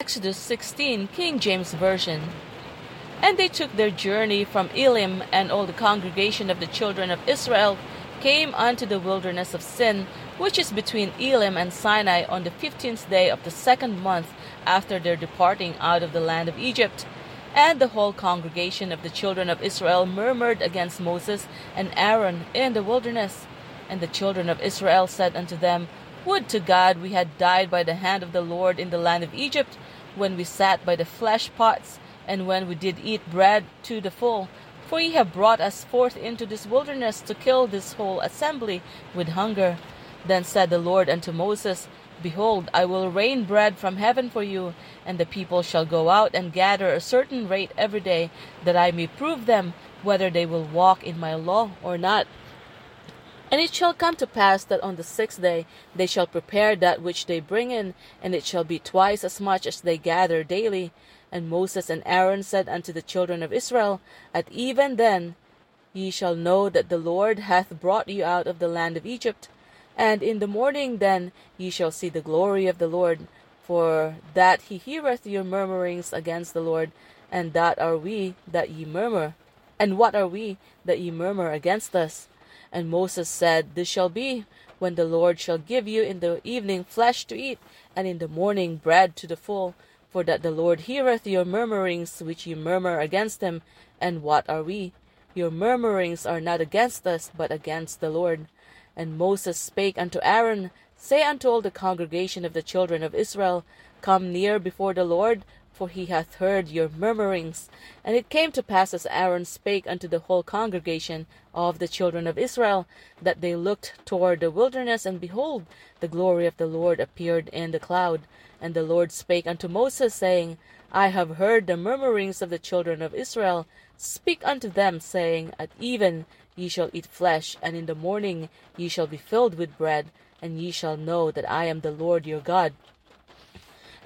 Exodus 16, King James Version. And they took their journey from Elim, and all the congregation of the children of Israel came unto the wilderness of Sin, which is between Elim and Sinai, on the fifteenth day of the second month after their departing out of the land of Egypt. And the whole congregation of the children of Israel murmured against Moses and Aaron in the wilderness. And the children of Israel said unto them, Would to God we had died by the hand of the Lord in the land of Egypt, when we sat by the flesh pots, and when we did eat bread to the full. For ye have brought us forth into this wilderness to kill this whole assembly with hunger. Then said the Lord unto Moses, Behold, I will rain bread from heaven for you, and the people shall go out and gather a certain rate every day, that I may prove them whether they will walk in my law or not. And it shall come to pass that on the sixth day they shall prepare that which they bring in, and it shall be twice as much as they gather daily. And Moses and Aaron said unto the children of Israel, At even then ye shall know that the Lord hath brought you out of the land of Egypt. And in the morning then ye shall see the glory of the Lord, for that he heareth your murmurings against the Lord, and that are we that ye murmur. And what are we that ye murmur against us? And Moses said, This shall be, when the Lord shall give you in the evening flesh to eat, and in the morning bread to the full, for that the Lord heareth your murmurings which ye murmur against him. And what are we? Your murmurings are not against us, but against the Lord. And Moses spake unto Aaron, Say unto all the congregation of the children of Israel, Come near before the Lord, for he hath heard your murmurings. And it came to pass as Aaron spake unto the whole congregation of the children of Israel, that they looked toward the wilderness, and behold, the glory of the Lord appeared in the cloud. And the Lord spake unto Moses, saying, I have heard the murmurings of the children of Israel. Speak unto them, saying, At even ye shall eat flesh, and in the morning ye shall be filled with bread, and ye shall know that I am the Lord your God.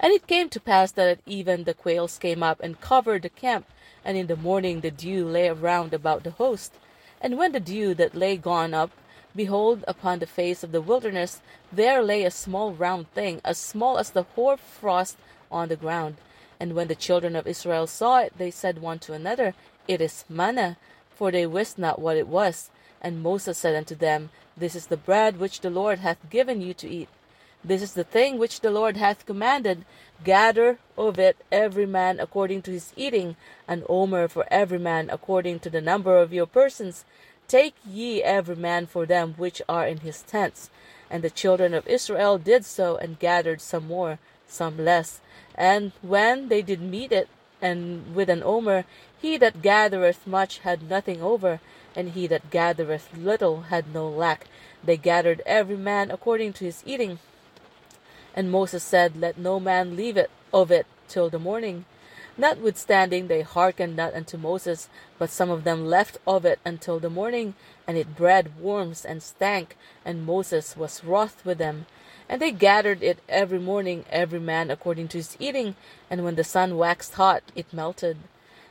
And it came to pass that at even the quails came up and covered the camp, and in the morning the dew lay around about the host. And when the dew that lay gone up, behold, upon the face of the wilderness there lay a small round thing, as small as the hoar frost on the ground. And when the children of Israel saw it, they said one to another, It is manna, for they wist not what it was. And Moses said unto them, This is the bread which the Lord hath given you to eat. This is the thing which the Lord hath commanded. Gather of it every man according to his eating, an omer for every man according to the number of your persons. Take ye every man for them which are in his tents. And the children of Israel did so, and gathered some more, some less. And when they did mete it, and with an omer, he that gathereth much had nothing over, and he that gathereth little had no lack. They gathered every man according to his eating. And Moses said, Let no man leave it of it till the morning. Notwithstanding, they hearkened not unto Moses, but some of them left of it until the morning, and it bred worms and stank, and Moses was wroth with them. And they gathered it every morning, every man according to his eating, and when the sun waxed hot, it melted.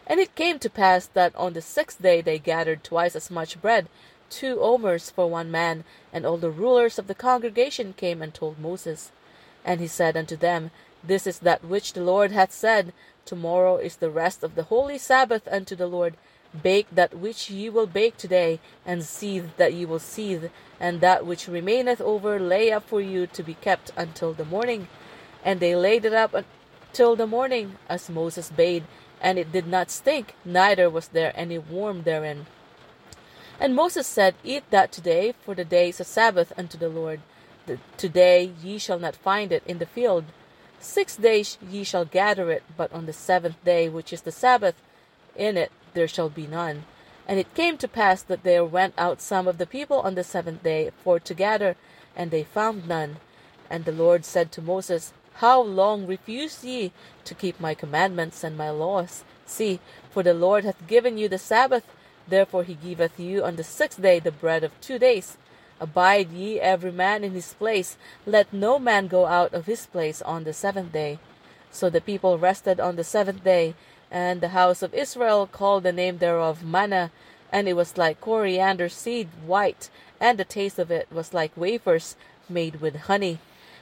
And it came to pass that on the sixth day they gathered twice as much bread, two omers for one man, and all the rulers of the congregation came and told Moses. And he said unto them, This is that which the Lord hath said, Tomorrow is the rest of the holy Sabbath unto the Lord. Bake that which ye will bake today, and seethe that ye will seethe, and that which remaineth over lay up for you to be kept until the morning. And they laid it up till the morning, as Moses bade, and it did not stink, neither was there any worm therein. And Moses said, Eat that today, for the day is a Sabbath unto the Lord. Today ye shall not find it in the field. Six days ye shall gather it, but on the seventh day, which is the Sabbath, in it there shall be none. And it came to pass that there went out some of the people on the seventh day for to gather, and they found none. And the Lord said to Moses, How long refuse ye to keep my commandments and my laws? See, for the Lord hath given you the Sabbath, therefore he giveth you on the sixth day the bread of two days. Abide ye every man in his place, let no man go out of his place on the seventh day. So the people rested on the seventh day, and the house of Israel called the name thereof manna, and it was like coriander seed white, and the taste of it was like wafers made with honey.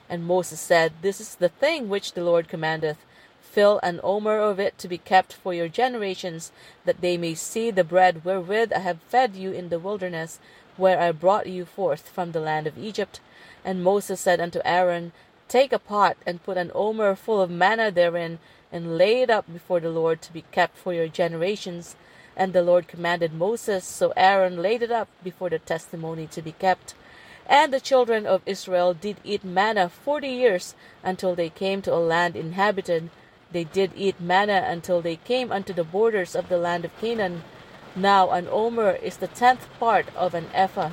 And Moses said, This is the thing which the Lord commandeth. Fill an omer of it to be kept for your generations, that they may see the bread wherewith I have fed you in the wilderness, where I brought you forth from the land of Egypt. And Moses said unto Aaron, Take a pot, and put an omer full of manna therein, and lay it up before the Lord to be kept for your generations. And the Lord commanded Moses, so Aaron laid it up before the testimony to be kept. And the children of Israel did eat manna forty years, until they came to a land inhabited. They did eat manna until they came unto the borders of the land of Canaan. Now an omer is the tenth part of an ephah.